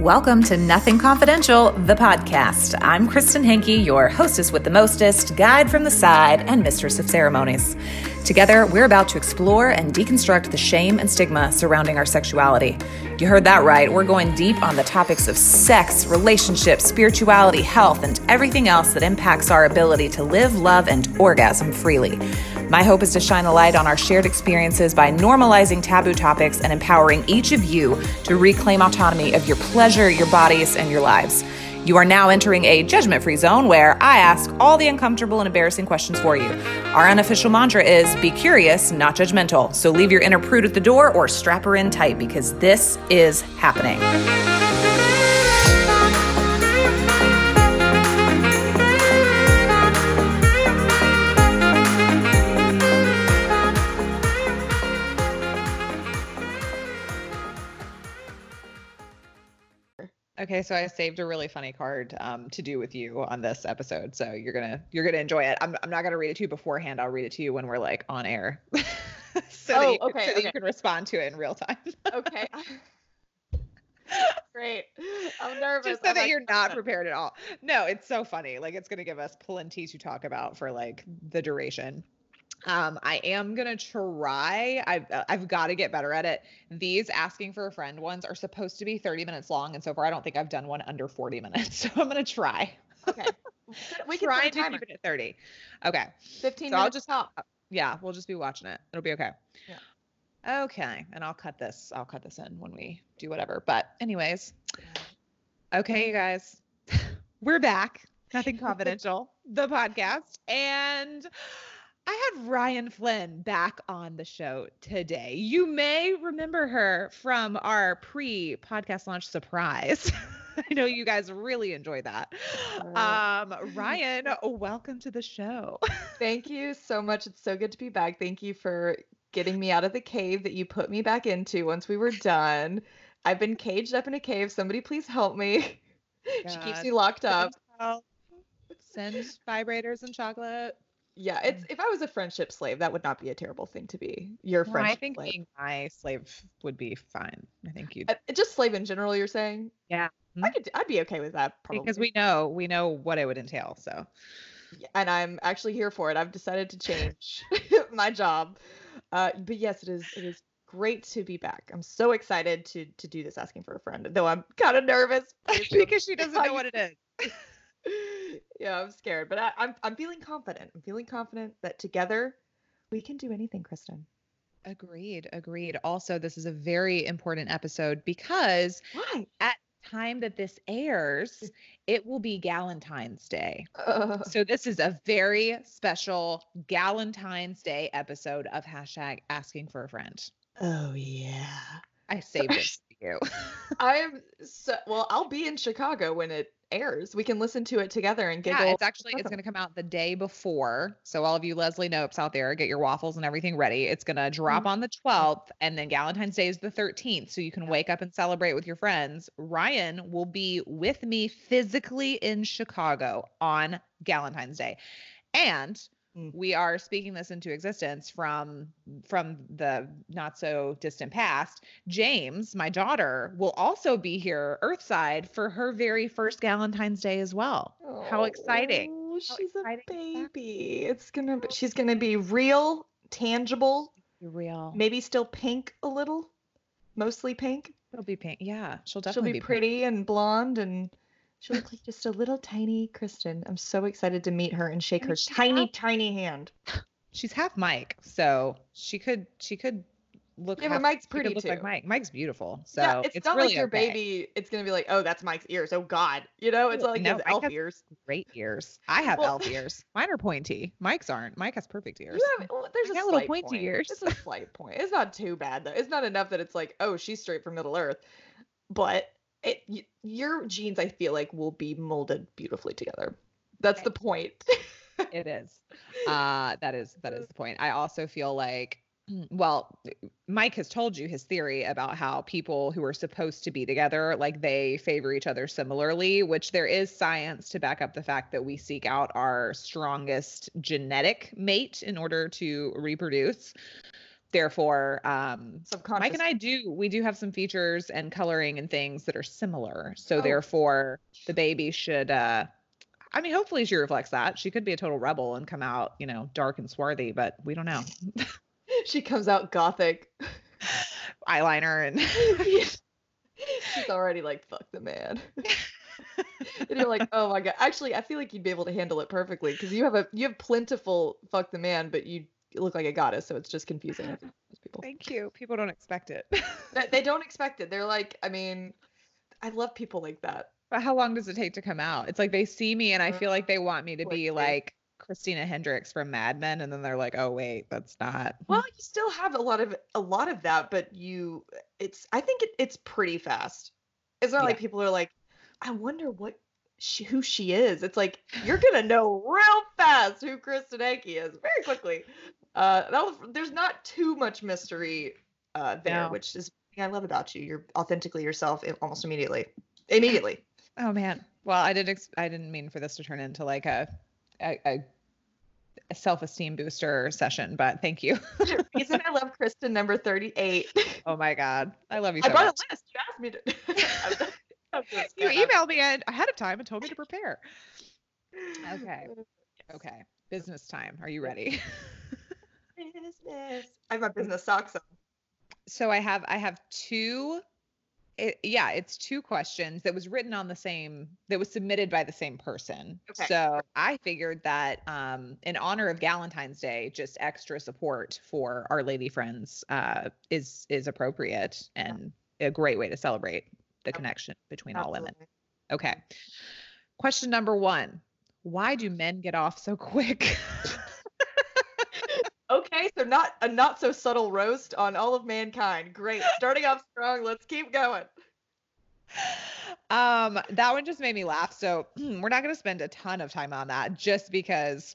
Welcome to Nothing Confidential, the podcast. I'm Kristen Henke, your hostess with the mostest, guide from the side, and mistress of ceremonies. Together, we're about to explore and deconstruct the shame and stigma surrounding our sexuality. You heard that right. We're going deep on the topics of sex, relationships, spirituality, health, and everything else that impacts our ability to live, love, and orgasm freely. My hope is to shine a light on our shared experiences by normalizing taboo topics and empowering each of you to reclaim autonomy of your pleasure, your bodies, and your lives. You are now entering a judgment free zone where I ask all the uncomfortable and embarrassing questions for you. Our unofficial mantra is be curious, not judgmental. So leave your inner prude at the door or strap her in tight because this is happening. Okay, so I saved a really funny card um, to do with you on this episode, so you're gonna you're gonna enjoy it. I'm I'm not gonna read it to you beforehand. I'll read it to you when we're like on air, so, Oh, that, you can, okay, so that you can respond to it in real time. okay. Great. I'm nervous. Just so I'm that like, you're not prepared at all. No, it's so funny. Like it's gonna give us plenty to talk about for like the duration. Um, I am gonna try. I've uh, I've got to get better at it. These asking for a friend ones are supposed to be 30 minutes long, and so far I don't think I've done one under 40 minutes. So I'm gonna try. Okay. We can try to keep it at 30. Okay. 15 So I'll just- top. Yeah, we'll just be watching it. It'll be okay. Yeah. Okay. And I'll cut this. I'll cut this in when we do whatever. But anyways. Okay, you guys. We're back. Nothing confidential. the podcast. And I have Ryan Flynn back on the show today. You may remember her from our pre-podcast launch surprise. I know you guys really enjoyed that. Um, Ryan, welcome to the show. Thank you so much. It's so good to be back. Thank you for getting me out of the cave that you put me back into once we were done. I've been caged up in a cave. Somebody please help me. she keeps me locked up. Send vibrators and chocolate. Yeah, it's if I was a friendship slave, that would not be a terrible thing to be. Your Well, friendship I think slave. being my slave would be fine. I think you Uh, just slave in general, you're saying? Yeah. I could I'd be okay with that probably. because we know we know what it would entail. So and I'm actually here for it. I've decided to change my job. Uh, but yes, it is it is great to be back. I'm so excited to to do this asking for a friend, though I'm kind of nervous. because she doesn't know what it is. yeah, I'm scared, but I, I'm I'm feeling confident. I'm feeling confident that together we can do anything, Kristen. Agreed. Agreed. Also, this is a very important episode because Why? at time that this airs, it will be Galentine's Day. Uh, So this is a very special Galentine's Day episode of hashtag asking for a friend. oh yeah. I saved it for you. I'm so well. I'll be in Chicago when it airs. We can listen to it together and giggle. Yeah, it's actually it's going to come out the day before. So all of you Leslie Knopes out there, get your waffles and everything ready. It's going to drop mm-hmm. on the 12th and then Valentine's Day is the 13th. So you can wake up and celebrate with your friends. Ryan will be with me physically in Chicago on Valentine's Day. And Mm. we are speaking this into existence from from the not so distant past. James, my daughter, will also be here Earthside for her very first Valentine's Day as well. How exciting. Oh, How she's exciting a baby. It's gonna be, she's gonna be real, tangible, Real. maybe still pink a little, mostly pink. She'll be pink. Yeah, she'll definitely She'll be, pink. pretty and blonde and she'll look like just a little tiny Kristen. I'm so excited to meet her and shake her tiny, half- tiny hand. She's half Mike, so she could she could look. Yeah, but half- Mike's pretty look like. Mike. Mike's beautiful. So yeah, it's, not really like your okay. baby. It's gonna be like, oh, that's Mike's ears. Oh God, you know, it's not like no, those Mike elf ears. Great ears. I have Well- elf ears. Mine are pointy. Mike's aren't. Mike has perfect ears. You have well, there's I a got little slight pointy point. ears. It's a slight point. It's not too bad though. It's not enough that it's like, oh, she's straight from Middle Earth, but it y- your genes, I feel like, will be molded beautifully together. That's the point. it is. Uh that is that is the point. I also feel like well, Mike has told you his theory about how people who are supposed to be together, like they favor each other similarly, which there is science to back up the fact that we seek out our strongest genetic mate in order to reproduce. Therefore, um. Mike and I do we do have some features and coloring and things that are similar. So Oh. therefore, the baby should. uh I mean, hopefully she reflects that. She could be a total rebel and come out, you know, dark and swarthy, but we don't know. she comes out gothic. Eyeliner and She's already like, fuck the man. and you're like, oh my god. Actually, I feel like you'd be able to handle it perfectly because you have a you have plentiful fuck the man, but you look like a goddess, so it's just confusing. Most people. thank you. People don't expect it. They, they don't expect it. They're like, I mean, I love people like that. But how long does it take to come out? It's like they see me and I feel like they want me to be like Christina Hendricks from Mad Men, and then they're like, "Oh wait, that's not." Well, you still have a lot of a lot of that, but you, it's I think it, it's pretty fast. It's not like people are like, I wonder what she, who she is. It's like you're gonna know real fast who Kristen Henke is very quickly. Uh, was, there's not too much mystery uh, there, No. which is I love about you. You're authentically yourself almost immediately. Immediately. Oh man. Well, I did. Ex- I didn't mean for this to turn into like a a, a, self-esteem booster session, but thank you. Reason I love Kristen number 38. oh my god, I love you I brought much. a list. You asked me to. You emailed me ahead of time and told me to prepare. Okay. Okay. Business time. Are you ready? Business. I have my business socks on. so I have I have two it, yeah, it's two questions that was written on the same that was submitted by the same person. Okay. So I figured that um in honor of Valentine's Day, just extra support for our lady friends uh is is appropriate and a great way to celebrate the connection between all women. Okay. Question number 1. Why do men get off so quick? Not a not so subtle roast on all of mankind. Great. Starting off strong. Let's keep going. um that one just made me laugh so we're not going to spend a ton of time on that just because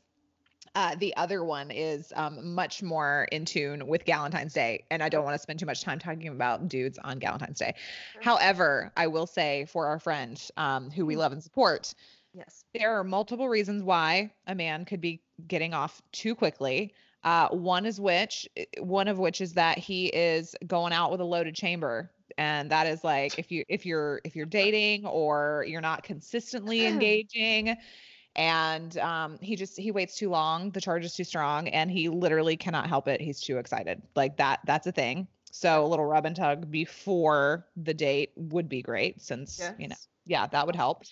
uh, the other one is um, much more in tune with Galentine's Day, and I don't want to spend too much time talking about dudes on Galentine's Day. Sure. However, I will say for our friend um, who we love and support, Yes. there are multiple reasons why a man could be getting off too quickly. Uh, one is which one of which is that he is going out with a loaded chamber, and that is like if you if you're if you're dating or you're not consistently engaging, and um, he just he waits too long, the charge is too strong, and he literally cannot help it. He's too excited. Like that that's a thing. So a little rub and tug before the date would be great, since you know yeah that would help.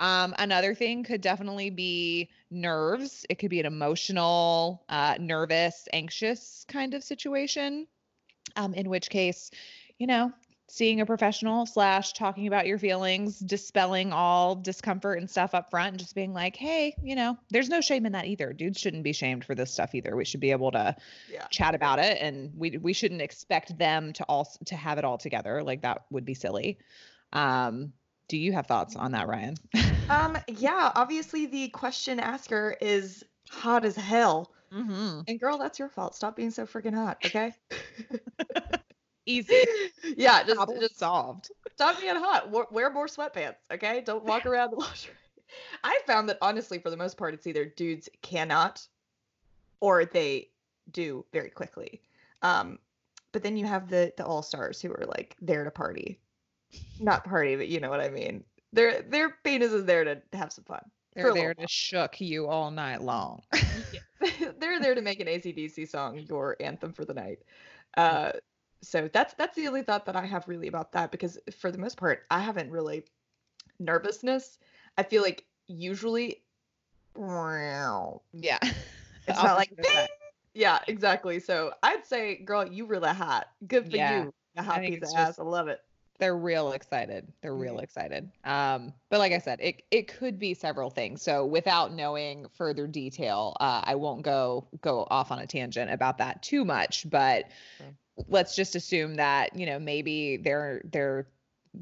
Um, another thing could definitely be nerves. It could be an emotional, uh, nervous, anxious kind of situation. Um, in which case, you know, seeing a professional slash talking about your feelings, dispelling all discomfort and stuff up front, and just being like, hey, you know, there's no shame in that either. Dudes shouldn't be shamed for this stuff either. We should be able to Yeah. chat about it, and we we shouldn't expect them to all to have it all together. Like that would be silly. Um, do you have thoughts on that, Ryan? Um. Yeah. Obviously, the question asker is hot as hell. Mm-hmm. And girl, that's your fault. Stop being so freaking hot. Okay. Easy. yeah. Just Problem just solved. stop being hot. Wear, wear more sweatpants. Okay. Don't walk around the washroom. I found that honestly, for the most part, it's either dudes cannot, or they do very quickly. Um. But then you have the the all stars who are like there to party, not party, but you know what I mean. Their their penis is there to have some fun. They're there to shook you all night long. they're there to make an ACDC song your anthem for the night. Uh, so that's that's the only thought that I have really about that because for the most part I haven't really nervousness. I feel like usually yeah. it's not like yeah exactly. So I'd say girl you really hot. Good for Yeah. you. A hot piece of ass. I love it. They're real excited. They're real Mhm. excited. Um, but like I said, it it could be several things. So without knowing further detail, uh, I won't go go off on a tangent about that too much. But let's just assume that you know maybe they're they're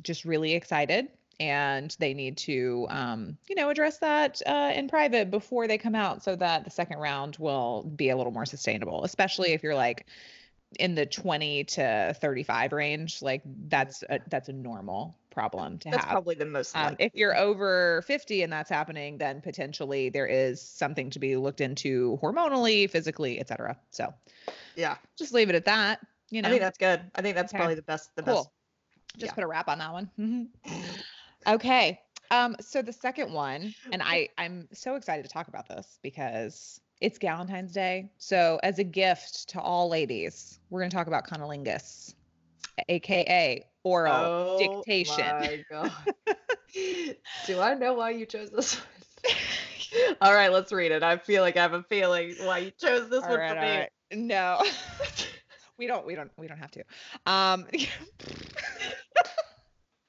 just really excited and they need to um, you know address that uh, in private before they come out so that the second round will be a little more sustainable especially if you're like in the 20 to 35 range like that's a, that's a normal problem to That's have probably the most. um, if you're over 50 and that's happening then potentially there is something to be looked into hormonally physically etc so Yeah. Just leave it at that. You know. I think that's good. I think that's Okay. probably the best. The Cool. best. just yeah. put a wrap on that one. Mhm. okay. Um, so the second one, and I, I'm so excited to talk about this because it's Valentine's Day. So as a gift to all ladies, we're gonna talk about cunnilingus, aka oral Oh dictation. my god. Do I know why you chose this one? all right, let's read it. I feel like I have a feeling why you chose this All one right, for me. right. No. we don't we don't we don't have to. Um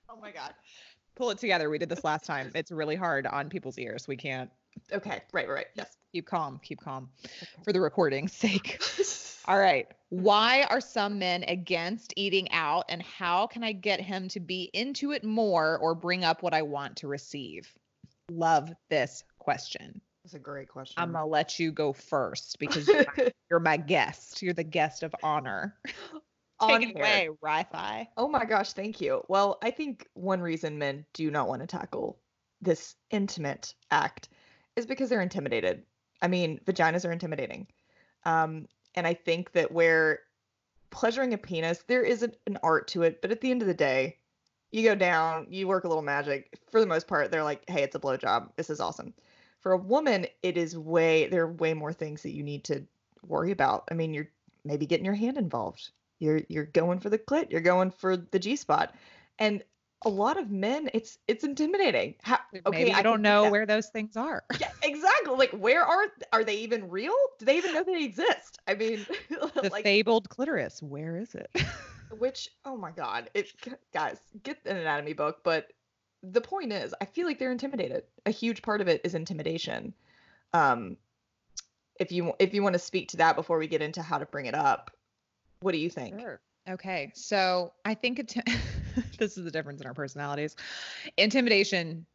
Oh my god. Pull it together. We did this last time. It's really hard on people's ears. We can't Okay, right, right, yes. Keep calm, keep calm for the recording's sake. All right. Why are some men against eating out and how can I get him to be into it more or bring up what I want to receive? Love this question. That's a great question. I'm gonna let you go first because you're my, you're my guest. You're the guest of honor. Take it away, Wi-Fi. Oh my gosh, thank you. Well, I think one reason men do not want to tackle this intimate act is because they're intimidated. I mean, vaginas are intimidating. Um, and I think that where pleasuring a penis, there is an, an art to it, but at the end of the day, you go down, you work a little magic. For the most part, they're like, hey, it's a blowjob. This is awesome. For a woman, it is way, there are way more things that you need to worry about. I mean, you're maybe getting your hand involved. You're you're going for the clit. You're going for the G spot, and a lot of men, it's it's intimidating. How, okay, Maybe I don't can do know where those things are. Yeah, exactly. Like, where are are they even real? Do they even know they exist? I mean, The like, fabled clitoris. Where is it? which oh my god, it guys get an anatomy book. But the point is, I feel like they're intimidated. A huge part of it is intimidation. Um, if you if you want to speak to that before we get into how to bring it up, what do you think? Sure. Okay. So I think it this is the difference in our personalities. Intimidation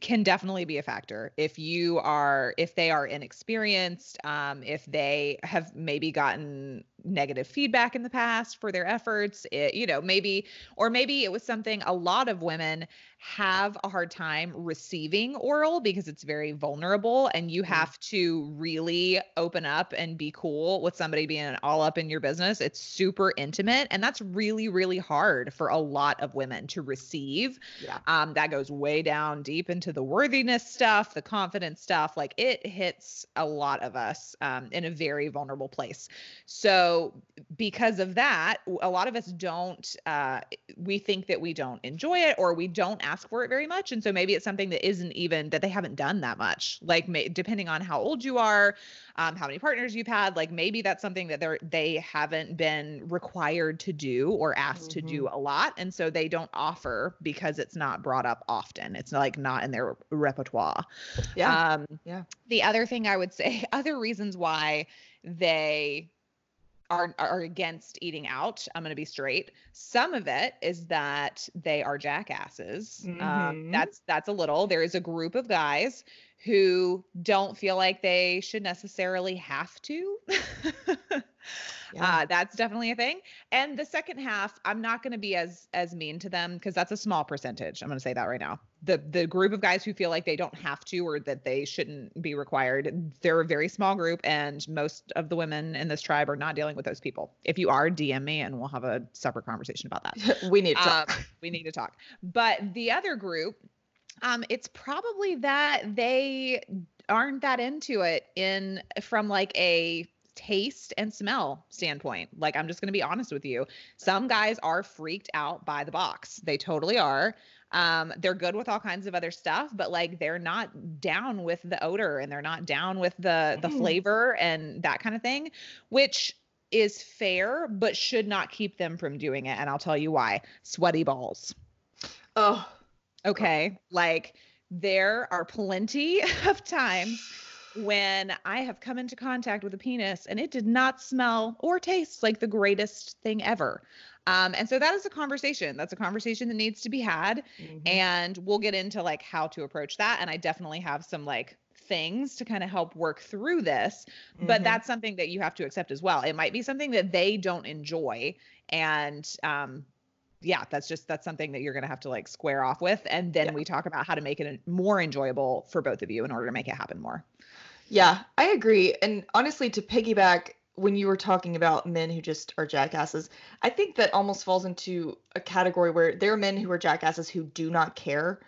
can definitely be a factor if you are if they are inexperienced um, if they have maybe gotten negative feedback in the past for their efforts it, you know maybe or maybe it was something a lot of women have a hard time receiving oral because it's very vulnerable and you Mhm. have to really open up and be cool with somebody being all up in your business it's super intimate and that's really really hard for a lot of women to receive Yeah. um, that goes way down deep into the worthiness stuff, the confidence stuff. Like it hits a lot of us um, in a very vulnerable place. So, because of that, a lot of us don't, uh, we think that we don't enjoy it or we don't ask for it very much. And so maybe it's something that isn't even that they haven't done that much. Like, may, depending on how old you are, um, how many partners you've had, like maybe that's something that they're they haven't been required to do or asked to do a lot, and so they don't offer because it's not brought up often. It's like not in their repertoire. Yeah. Um, Yeah. The other thing I would say, other reasons why they are are against eating out. I'm going to be straight. Some of it is that they are jackasses. Um, Mhm. that's that's a little. There is a group of guys who don't feel like they should necessarily have to. Yeah. Uh, that's definitely a thing. And the second half, I'm not going to be as as mean to them because that's a small percentage. I'm going to say that right now. The the group of guys who feel like they don't have to or that they shouldn't be required, they're a very small group, and most of the women in this tribe are not dealing with those people. If you are, DM me and we'll have a separate conversation about that we need to talk. um, we need to talk. But the other group, um, it's probably that they aren't that into it in from like a taste and smell standpoint. Like I'm just going to be honest with you. Some guys are freaked out by the box. They totally are. Um, they're good with all kinds of other stuff, but like they're not down with the odor and they're not down with the the Mm. flavor and that kind of thing, which is fair, but should not keep them from doing it. And I'll tell you why. Sweaty balls. oh, Okay. Like there are plenty of times when I have come into contact with a penis and it did not smell or taste like the greatest thing ever. Um, and so that is a conversation. That's a conversation that needs to be had. mhm. And we'll get into like how to approach that. And I definitely have some like things to kind of help work through this but Mhm. that's something that you have to accept as well it might be something that they don't enjoy and um yeah that's just that's something that you're going to have to like square off with and then Yeah. we talk about how to make it more enjoyable for both of you in order to make it happen more Yeah, I agree. And honestly, to piggyback when you were talking about men who just are jackasses, I think that almost falls into a category where there are men who are jackasses who do not care.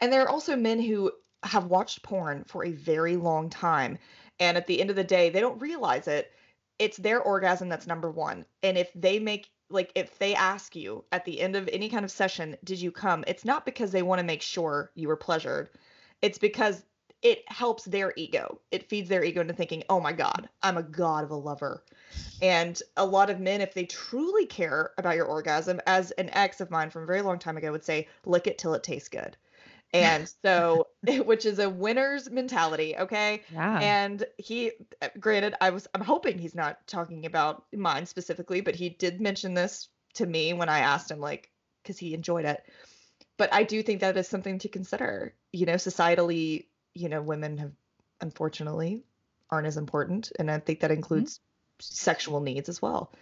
And there are also men who have watched porn for a very long time. And at the end of the day, they don't realize it. It's their orgasm that's number one. And if they make, like, if they ask you at the end of any kind of session, did you come? It's not because they want to make sure you were pleasured. It's because it helps their ego. It feeds their ego into thinking, oh my God, I'm a god of a lover. And a lot of men, if they truly care about your orgasm, as an ex of mine from a very long time ago would say, lick it till it tastes good. And so, which is a winner's mentality, okay? Yeah. And he, granted, I was, I'm hoping he's not talking about mine specifically, but he did mention this to me when I asked him, like, because he enjoyed it. But I do think that is something to consider. You know, societally, you know, women have unfortunately aren't as important. And I think that Mm-hmm. includes sexual needs as well.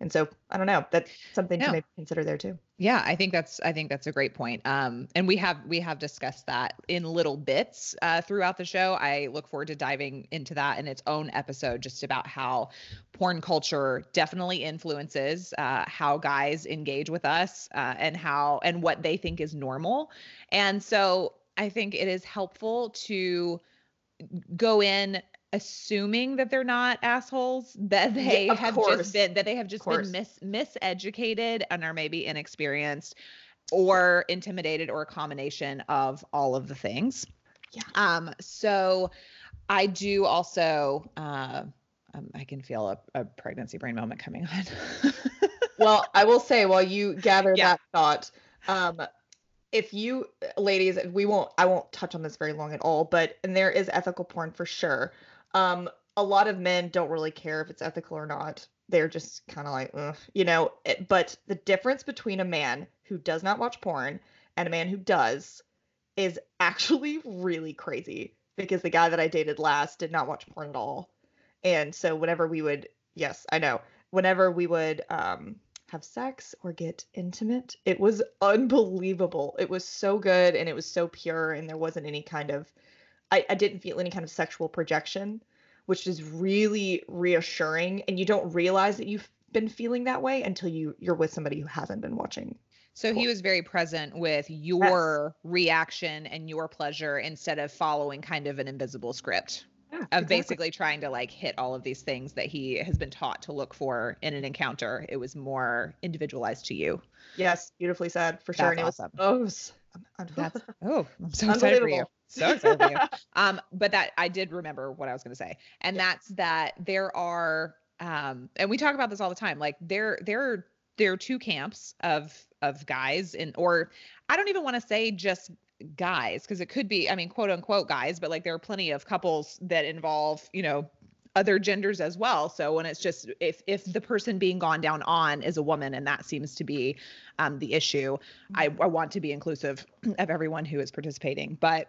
And so I don't know. That's something No. to maybe consider there too. Yeah, I think that's I think that's a great point. Um, and we have we have discussed that in little bits uh, throughout the show. I look forward to diving into that in its own episode, just about how porn culture definitely influences uh, how guys engage with us uh, and how and what they think is normal. And so I think it is helpful to go in assuming that they're not assholes that they of have course. just been that they have just been mis- miseducated and are maybe inexperienced or intimidated or a combination of all of the things Yeah. um so i do also uh um, i can feel a, a pregnancy brain moment coming on well, I will say while you gather Yeah. that thought, um, if you ladies, we won't, I won't touch on this very long at all, but and there is ethical porn for sure. Um, a lot of men don't really care if it's ethical or not. They're just kind of like, Ugh, you know. it- But the difference between a man who does not watch porn and a man who does is actually really crazy because the guy that I dated last did not watch porn at all. And so whenever we would, yes, I know, whenever we would um have sex or get intimate, it was unbelievable. It was so good and it was so pure and there wasn't any kind of I, I didn't feel any kind of sexual projection, which is really reassuring and you don't realize that you've been feeling that way until you you're with somebody who hasn't been watching. so he was very present with your reaction and your pleasure instead of following kind of an invisible script of basically trying to like hit all of these things that he has been taught to look for in an encounter. It was more individualized to you. Yes, beautifully said for sure. That's and it awesome. was oh, I'm, I'm, That's oh, I'm so excited for you. So excited for you. Um, but that I did remember what I was gonna say, and Yeah. that's that there are um, and we talk about this all the time. Like there there are there are two camps of of guys and or I don't even want to say just guys because it could be I mean quote unquote guys, but like there are plenty of couples that involve you know other genders as well. So when it's just if if the person being gone down on is a woman and that seems to be um, the issue, I, I want to be inclusive of everyone who is participating. But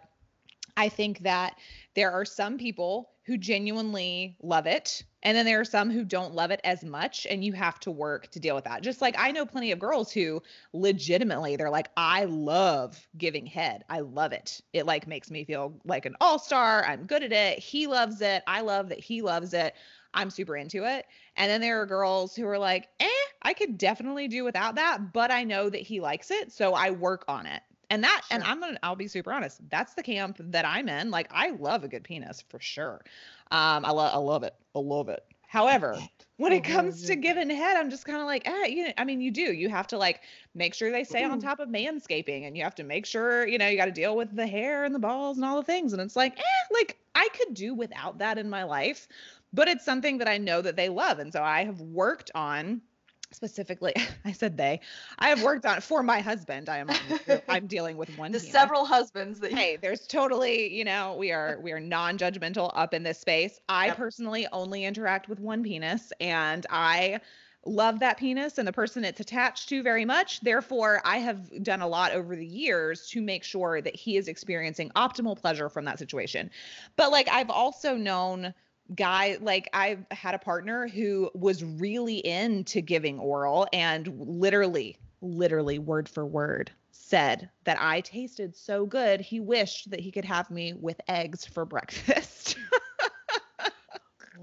I think that there are some people who genuinely love it. And then there are some who don't love it as much. And you have to work to deal with that. Just like I know plenty of girls who legitimately, they're like, I love giving head. I love it. It like makes me feel like an all star. I'm good at it. He loves it. I love that he loves it. I'm super into it. And then there are girls who are like, eh, I could definitely do without that, but I know that he likes it. So I work on it. And that, and I'm gonna, I'll be super honest. That's the camp that I'm in. Like, I love a good penis for sure. Um, I love, I love it. I love it. However, when it comes to giving head, I'm just kind of like, eh, you know, I mean, you do. You have to like make sure they stay on top of manscaping, and you have to make sure, you know, you got to deal with the hair and the balls and all the things. And it's like, eh, like I could do without that in my life, but it's something that I know that they love, and so I have worked on specifically. I said they. I have worked on for my husband. I am. I'm dealing with one. the several husbands that hey there's totally you know we are we are non-judgmental up in this space i Yep. personally only interact with one penis and i love that penis and the person it's attached to very much therefore i have done a lot over the years to make sure that he is experiencing optimal pleasure from that situation but like i've also known guy like i've had a partner who was really into giving oral and literally literally word for word said that I tasted so good he wished that he could have me with eggs for breakfast.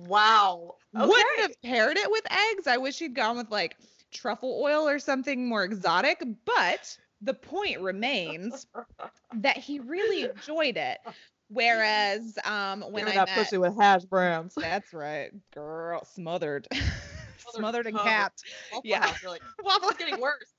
Wow. Okay. Wouldn't have paired it with eggs. I wish he'd gone with like truffle oil or something more exotic, but the point remains that he really enjoyed it. Whereas um when Give I that met, pussy with hash browns. that's right, girl, smothered, Smothered smothered and capped. Waffle Yeah. House, you're Waffle it's getting worse.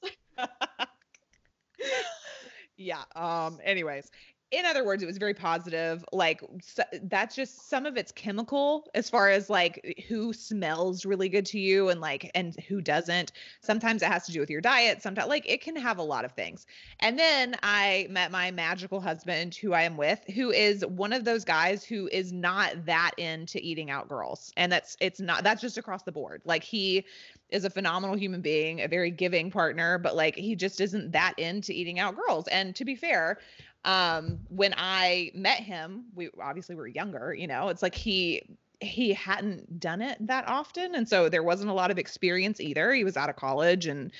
yeah um anyways in other words it was very positive like s that's just some of it's chemical as far as like who smells really good to you and like and who doesn't. Sometimes it has to do with your diet sometimes like it can have a lot of things. And then i met my magical husband who i am with who is one of those guys who is not that into eating out girls. And that's it's not that's just across the board. Like he is a phenomenal human being, a very giving partner, but like he just isn't that into eating out girls. And to be fair, um, when I met him, we obviously were younger, you know, it's like he he hadn't done it that often and so there wasn't a lot of experience either. He was out of college and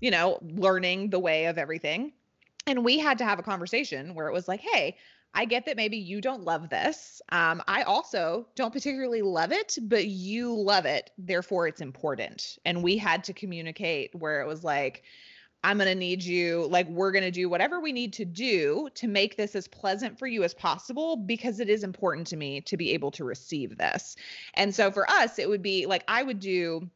you know, learning the way of everything. And we had to have a conversation where it was like, "Hey, I get that maybe you don't love this. Um, I also don't particularly love it, but you love it. Therefore, it's important. And we had to communicate where it was like, I'm going to need you, like, we're going to do whatever we need to do to make this as pleasant for you as possible because it is important to me to be able to receive this. And so for us, it would be like, I would do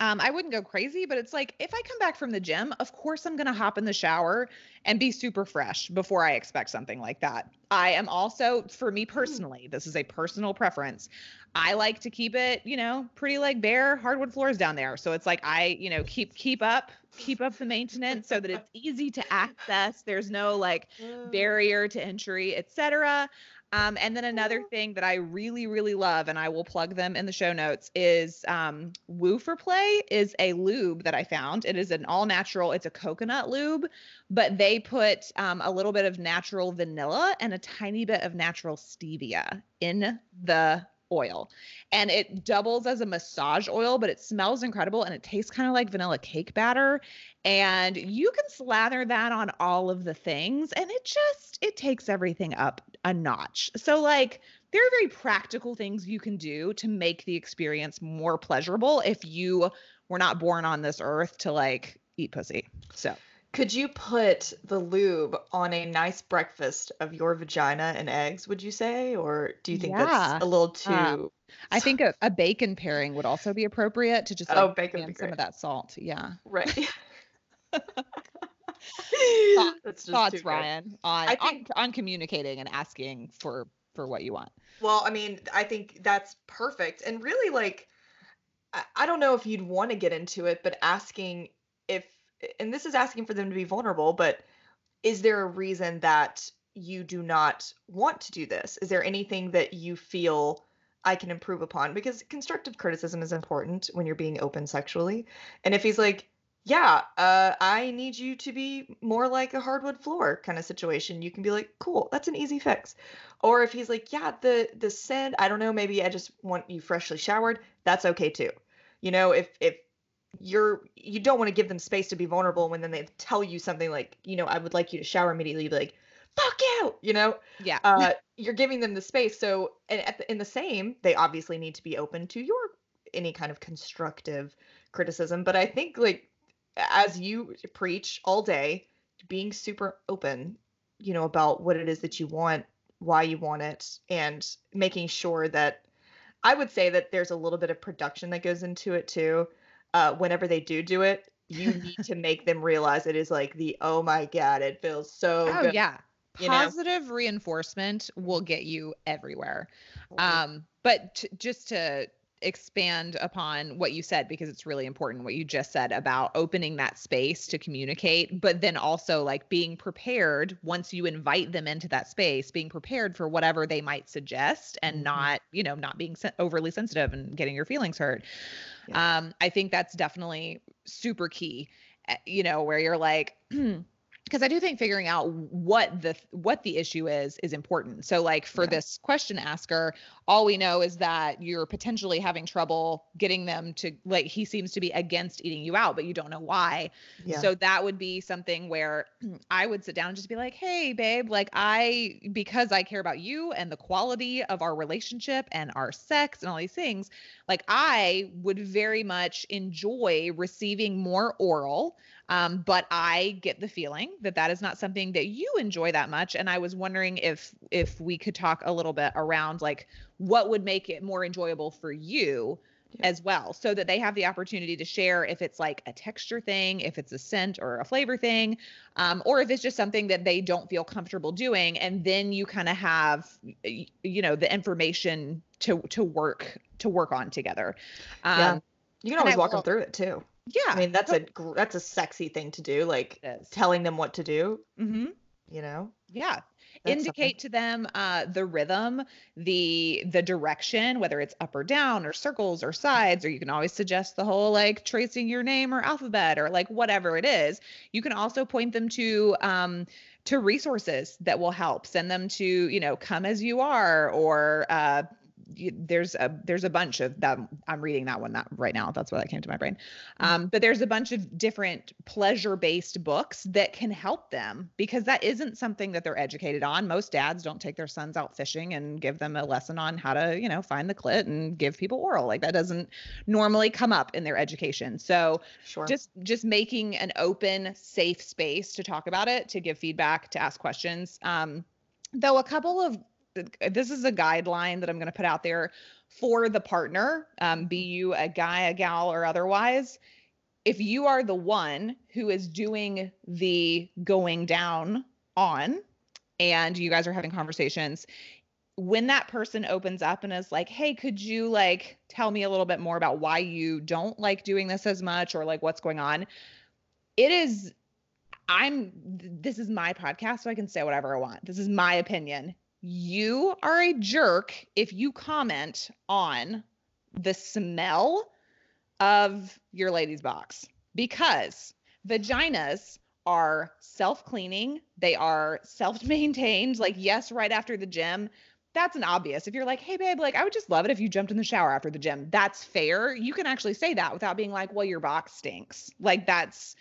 um, I wouldn't go crazy, but it's like if I come back from the gym, of course I'm going to hop in the shower and be super fresh before I expect something like that. I am also, for me personally, this is a personal preference. I like to keep it, you know, pretty like bare hardwood floors down there. So it's like I, you know, keep keep up, keep up the maintenance so that it's easy to access. There's no like barrier to entry, etc. Um, and then another thing that I really, really love, and I will plug them in the show notes, is um, Woo for Play is a lube that I found. It is an all natural. It's a coconut lube, but they put um, a little bit of natural vanilla and a tiny bit of natural stevia in the oil. And it doubles as a massage oil but it smells incredible and it tastes kind of like vanilla cake batter. And you can slather that on all of the things and it just it takes everything up a notch. So like there are very practical things you can do to make the experience more pleasurable if you were not born on this earth to like eat pussy. So Could you put the lube on a nice breakfast of your vagina and eggs, would you say? Or do you think Yeah. that's a little too Uh, i think a, a bacon pairing would also be appropriate to just like Oh, bacon some of that salt yeah right? Thought- That's just too thoughts ryan on, I think- on on communicating and asking for for what you want Well, I mean, I think that's perfect. And really, like, I, I don't know if you'd want to get into it, but asking if, and this is asking for them to be vulnerable, but is there a reason that you do not want to do this? Is there anything that you feel I can improve upon? Because constructive criticism is important when you're being open sexually. And if he's like, yeah, uh, I need you to be more like a hardwood floor kind of situation. You can be like, cool, that's an easy fix. Or if he's like, yeah, the the scent, I don't know, maybe I just want you freshly showered. That's okay too. You know, if if you're you don't want to give them space to be vulnerable when then they tell you something like, you know, I would like you to shower immediately. Be like, fuck you, you know. yeah Uh, you're giving them the space. So, and at the, in the same, they obviously need to be open to your any kind of constructive criticism. But I think like as you preach all day, being super open, you know, about what it is that you want, why you want it, and making sure that I would say that there's a little bit of production that goes into it too. Uh, whenever they do do it, you need to make them realize it is like the oh my god, it feels so oh good. yeah you know? positive reinforcement will get you everywhere um but t- just to expand upon what you said because it's really important what you just said about opening that space to communicate but then also like being prepared once you invite them into that space being prepared for whatever they might suggest and Mhm. not you know not being overly sensitive and getting your feelings hurt Yeah. um i think that's definitely super key uh, you know where you're like because I do think figuring out what the what the issue is is important. So like for yeah. this question asker, all we know is that you're potentially having trouble getting them to like he seems to be against eating you out, but you don't know why. Yeah. So that would be something where I would sit down and just be like, "Hey babe, like I because I care about you and the quality of our relationship and our sex and all these things, like I would very much enjoy receiving more oral um, but I get the feeling that that is not something that you enjoy that much. And I was wondering if if we could talk a little bit around like what would make it more enjoyable for you yeah. as well, so that they have the opportunity to share if it's like a texture thing, if it's a scent or a flavor thing, um, or if it's just something that they don't feel comfortable doing. And then you kind of have you know the information to to work to work on together. Um, yeah. You can always walk will, them through it too. Yeah. I mean, that's a that's a sexy thing to do, like telling them what to do. Mm-hmm. You know? Yeah. That's Indicate something. to them uh, the rhythm, the the direction, whether it's up or down or circles or sides, or you can always suggest the whole like tracing your name or alphabet or like whatever it is. You can also point them to um, to resources that will help. Send them to you know come as you are or uh, there's a there's a bunch of them. I'm reading that one that right now. That's why that came to my brain. Um, but there's a bunch of different pleasure based books that can help them because that isn't something that they're educated on. Most dads don't take their sons out fishing and give them a lesson on how to you know find the clit and give people oral. Like that doesn't normally come up in their education. So sure. just just making an open safe space to talk about it to give feedback to ask questions. Um, though a couple of this is a guideline that I'm going to put out there for the partner, um, be you a guy, a gal, or otherwise. If you are the one who is doing the going down on, and you guys are having conversations, when that person opens up and is like, "Hey, could you like tell me a little bit more about why you don't like doing this as much, or like what's going on?" It is I'm this is my podcast, so I can say whatever I want. This is my opinion you are a jerk if you comment on the smell of your lady's box because vaginas are self-cleaning. They are self-maintained. Like yes right after the gym. That's an obvious. If you're like hey babe like i would just love it if you jumped in the shower after the gym. That's fair. You can actually say that without being like well your box stinks. Like that's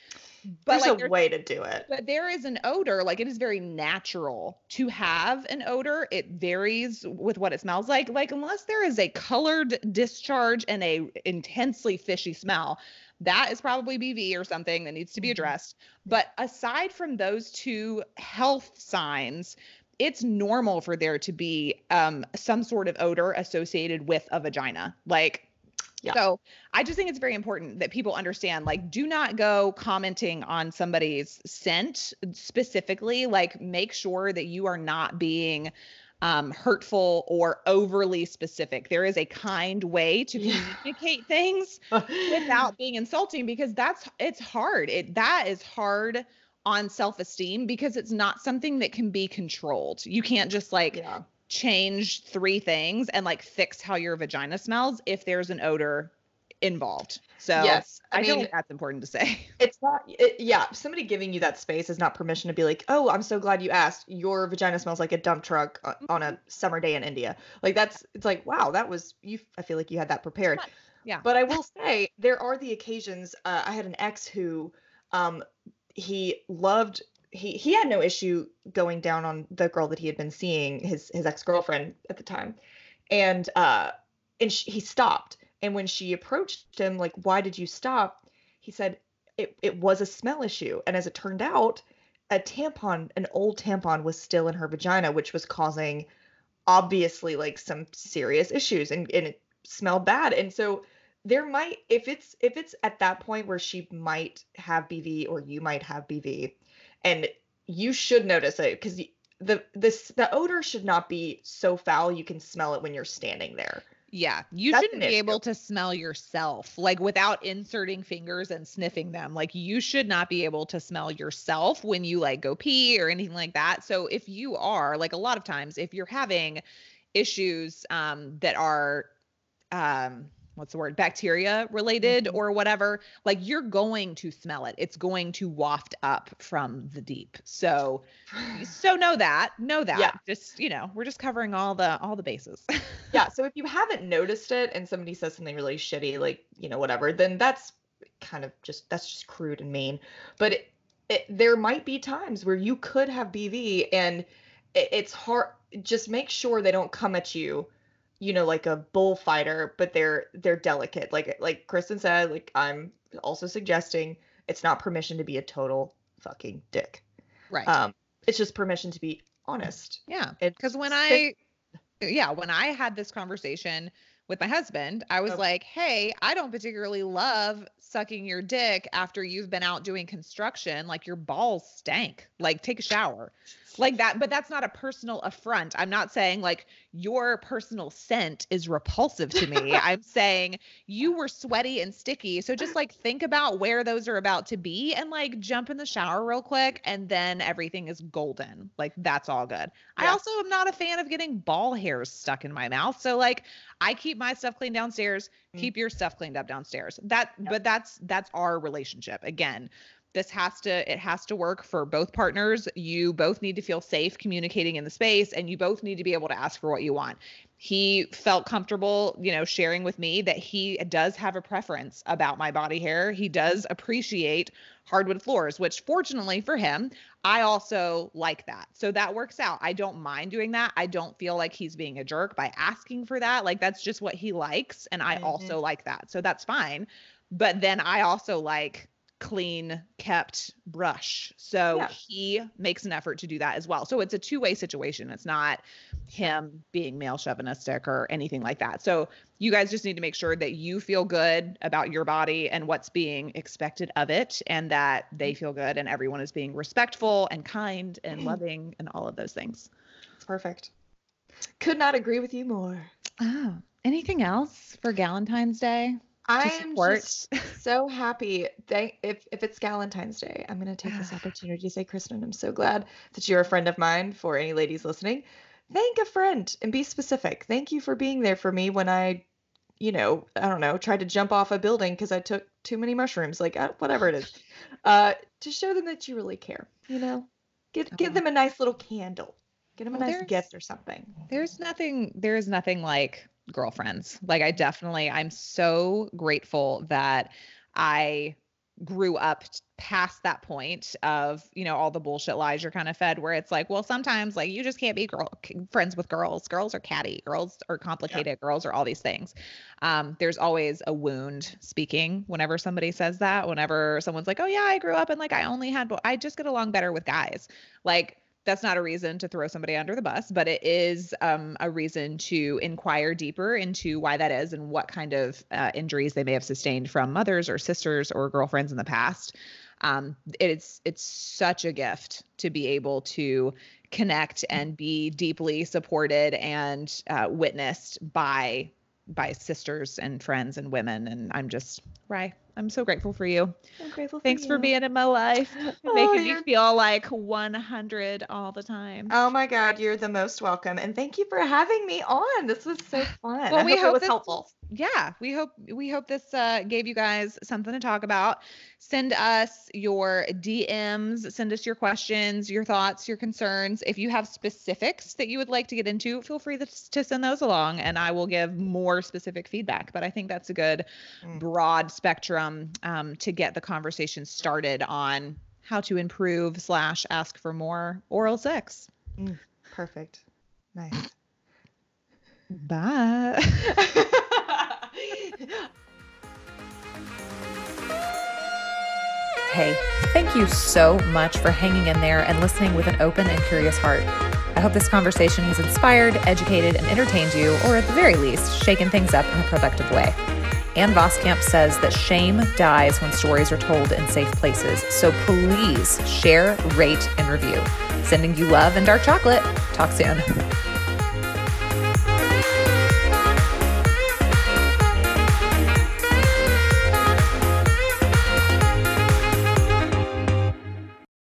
but there's like, a way to do it. But there is an odor, like it is very natural to have an odor. It varies with what it smells like. Like unless there is a colored discharge and a intensely fishy smell, that is probably BV or something that needs to be mm-hmm. addressed. But aside from those two health signs, it's normal for there to be um, some sort of odor associated with a vagina. Like yeah. So I just think it's very important that people understand like, do not go commenting on somebody's scent specifically. Like, make sure that you are not being um, hurtful or overly specific. There is a kind way to communicate yeah. things without being insulting because that's it's hard. It that is hard on self-esteem because it's not something that can be controlled. You can't just like yeah change three things and like fix how your vagina smells if there's an odor involved. So yes, I, I mean, like that's important to say. It's not, it, yeah. Somebody giving you that space is not permission to be like, oh, I'm so glad you asked. Your vagina smells like a dump truck on a mm-hmm. summer day in India. Like that's, it's like, wow, that was you. I feel like you had that prepared. Yeah. But I will say there are the occasions. Uh, I had an ex who, um, he loved he he had no issue going down on the girl that he had been seeing his his ex-girlfriend at the time. And uh and she, he stopped. And when she approached him like why did you stop? he said it, it was a smell issue. And as it turned out a tampon an old tampon was still in her vagina which was causing obviously like some serious issues and, and it smelled bad. And so there might if it's if it's at that point where she might have bv or you might have bv and you should notice it because the this the odor should not be so foul you can smell it when you're standing there. Yeah, you That's shouldn't be able to smell yourself like without inserting fingers and sniffing them. Like you should not be able to smell yourself when you like go pee or anything like that. So if you are like a lot of times if you're having issues um that are um what's the word bacteria related Mhm. or whatever like you're going to smell it it's going to waft up from the deep so so know that know that Yeah. just you know we're just covering all the all the bases yeah, so if you haven't noticed it and somebody says something really shitty, like, you know, whatever, then that's kind of just that's just crude and mean. But it, it, there might be times where you could have BV and it, it's hard just make sure they don't come at you, you know, like a bullfighter, but they're they're delicate. Like like Kristen said, like I'm also suggesting it's not permission to be a total fucking dick. right Um it's just permission to be honest. yeah because when I, yeah, when I had this conversation with my husband, I was Oh. like, hey, I don't particularly love sucking your dick after you've been out doing construction. Like your balls stank. Like take a shower. Like that, but that's not a personal affront. I'm not saying like your personal scent is repulsive to me. I'm saying you were sweaty and sticky. So just like think about where those are about to be and like jump in the shower real quick and then everything is golden. Like that's all good. I also am not a fan of getting ball hairs stuck in my mouth. So like I keep my stuff clean downstairs, Mm. keep your stuff cleaned up downstairs. That but that's that's our relationship. Again, this has to it has to work for both partners. You both need to feel safe communicating in the space and you both need to be able to ask for what you want. He felt comfortable, you know, sharing with me that he does have a preference about my body hair. He does appreciate hardwood floors, which fortunately for him, I also like that. So that works out. I don't mind doing that. I don't feel like he's being a jerk by asking for that. Like that's just what he likes. And I Mhm. also like that. So that's fine. But then I also like clean kept brush. So Yeah. he makes an effort to do that as well. So it's a two way situation. It's not him being male chauvinistic or anything like that. So you guys just need to make sure that you feel good about your body and what's being expected of it and that they mm. feel good and everyone is being respectful and kind and mm. loving and all of those things. It's perfect. Could not agree with you more. Oh, anything else for Valentine's Day? I'm just so happy. Thank if if it's Valentine's Day, I'm gonna take this opportunity to say, Kristen, I'm so glad that you're a friend of mine. For any ladies listening, thank a friend and be specific. Thank you for being there for me when I, you know, I don't know, tried to jump off a building because I took too many mushrooms, like uh, whatever it is, uh, to show them that you really care. You know, give Oh. give them a nice little candle, get them a Well, nice gift or something. There's nothing there is nothing like girlfriends. Like I definitely I'm so grateful that I grew up past that point of, you know, all the bullshit lies you're kind of fed where it's like, well, sometimes like you just can't be girl friends with girls. Girls are catty, girls are complicated, girls are all these things. Um, there's always a wound speaking whenever somebody says that, whenever someone's like, "Oh yeah, I grew up and like I only had bo- I just get along better with guys." Like that's not a reason to throw somebody under the bus, but it is um, a reason to inquire deeper into why that is and what kind of uh, injuries they may have sustained from mothers or sisters or girlfriends in the past. Um, it's it's such a gift to be able to connect and be deeply supported and uh, witnessed by by sisters and friends and women. And I'm just Rye. I'm so grateful for you. I'm grateful. Thanks for being in my life, Oh, making me you're- feel like 100 all the time. Oh my God, you're the most welcome, and thank you for having me on. This was so fun. Well, I we hope, hope it was this- helpful. Yeah we hope we hope this uh, gave you guys something to talk about send us your dms send us your questions your thoughts your concerns if you have specifics that you would like to get into feel free to, to send those along and i will give more specific feedback but i think that's a good Mm. broad spectrum um, to get the conversation started on how to improve slash ask for more oral sex Perfect. Nice. bye Hey, thank you so much for hanging in there and listening with an open and curious heart. I hope this conversation has inspired, educated, and entertained you, or at the very least, shaken things up in a productive way. Ann Voskamp says that shame dies when stories are told in safe places. So please share, rate, and review. Sending you love and dark chocolate. Talk soon.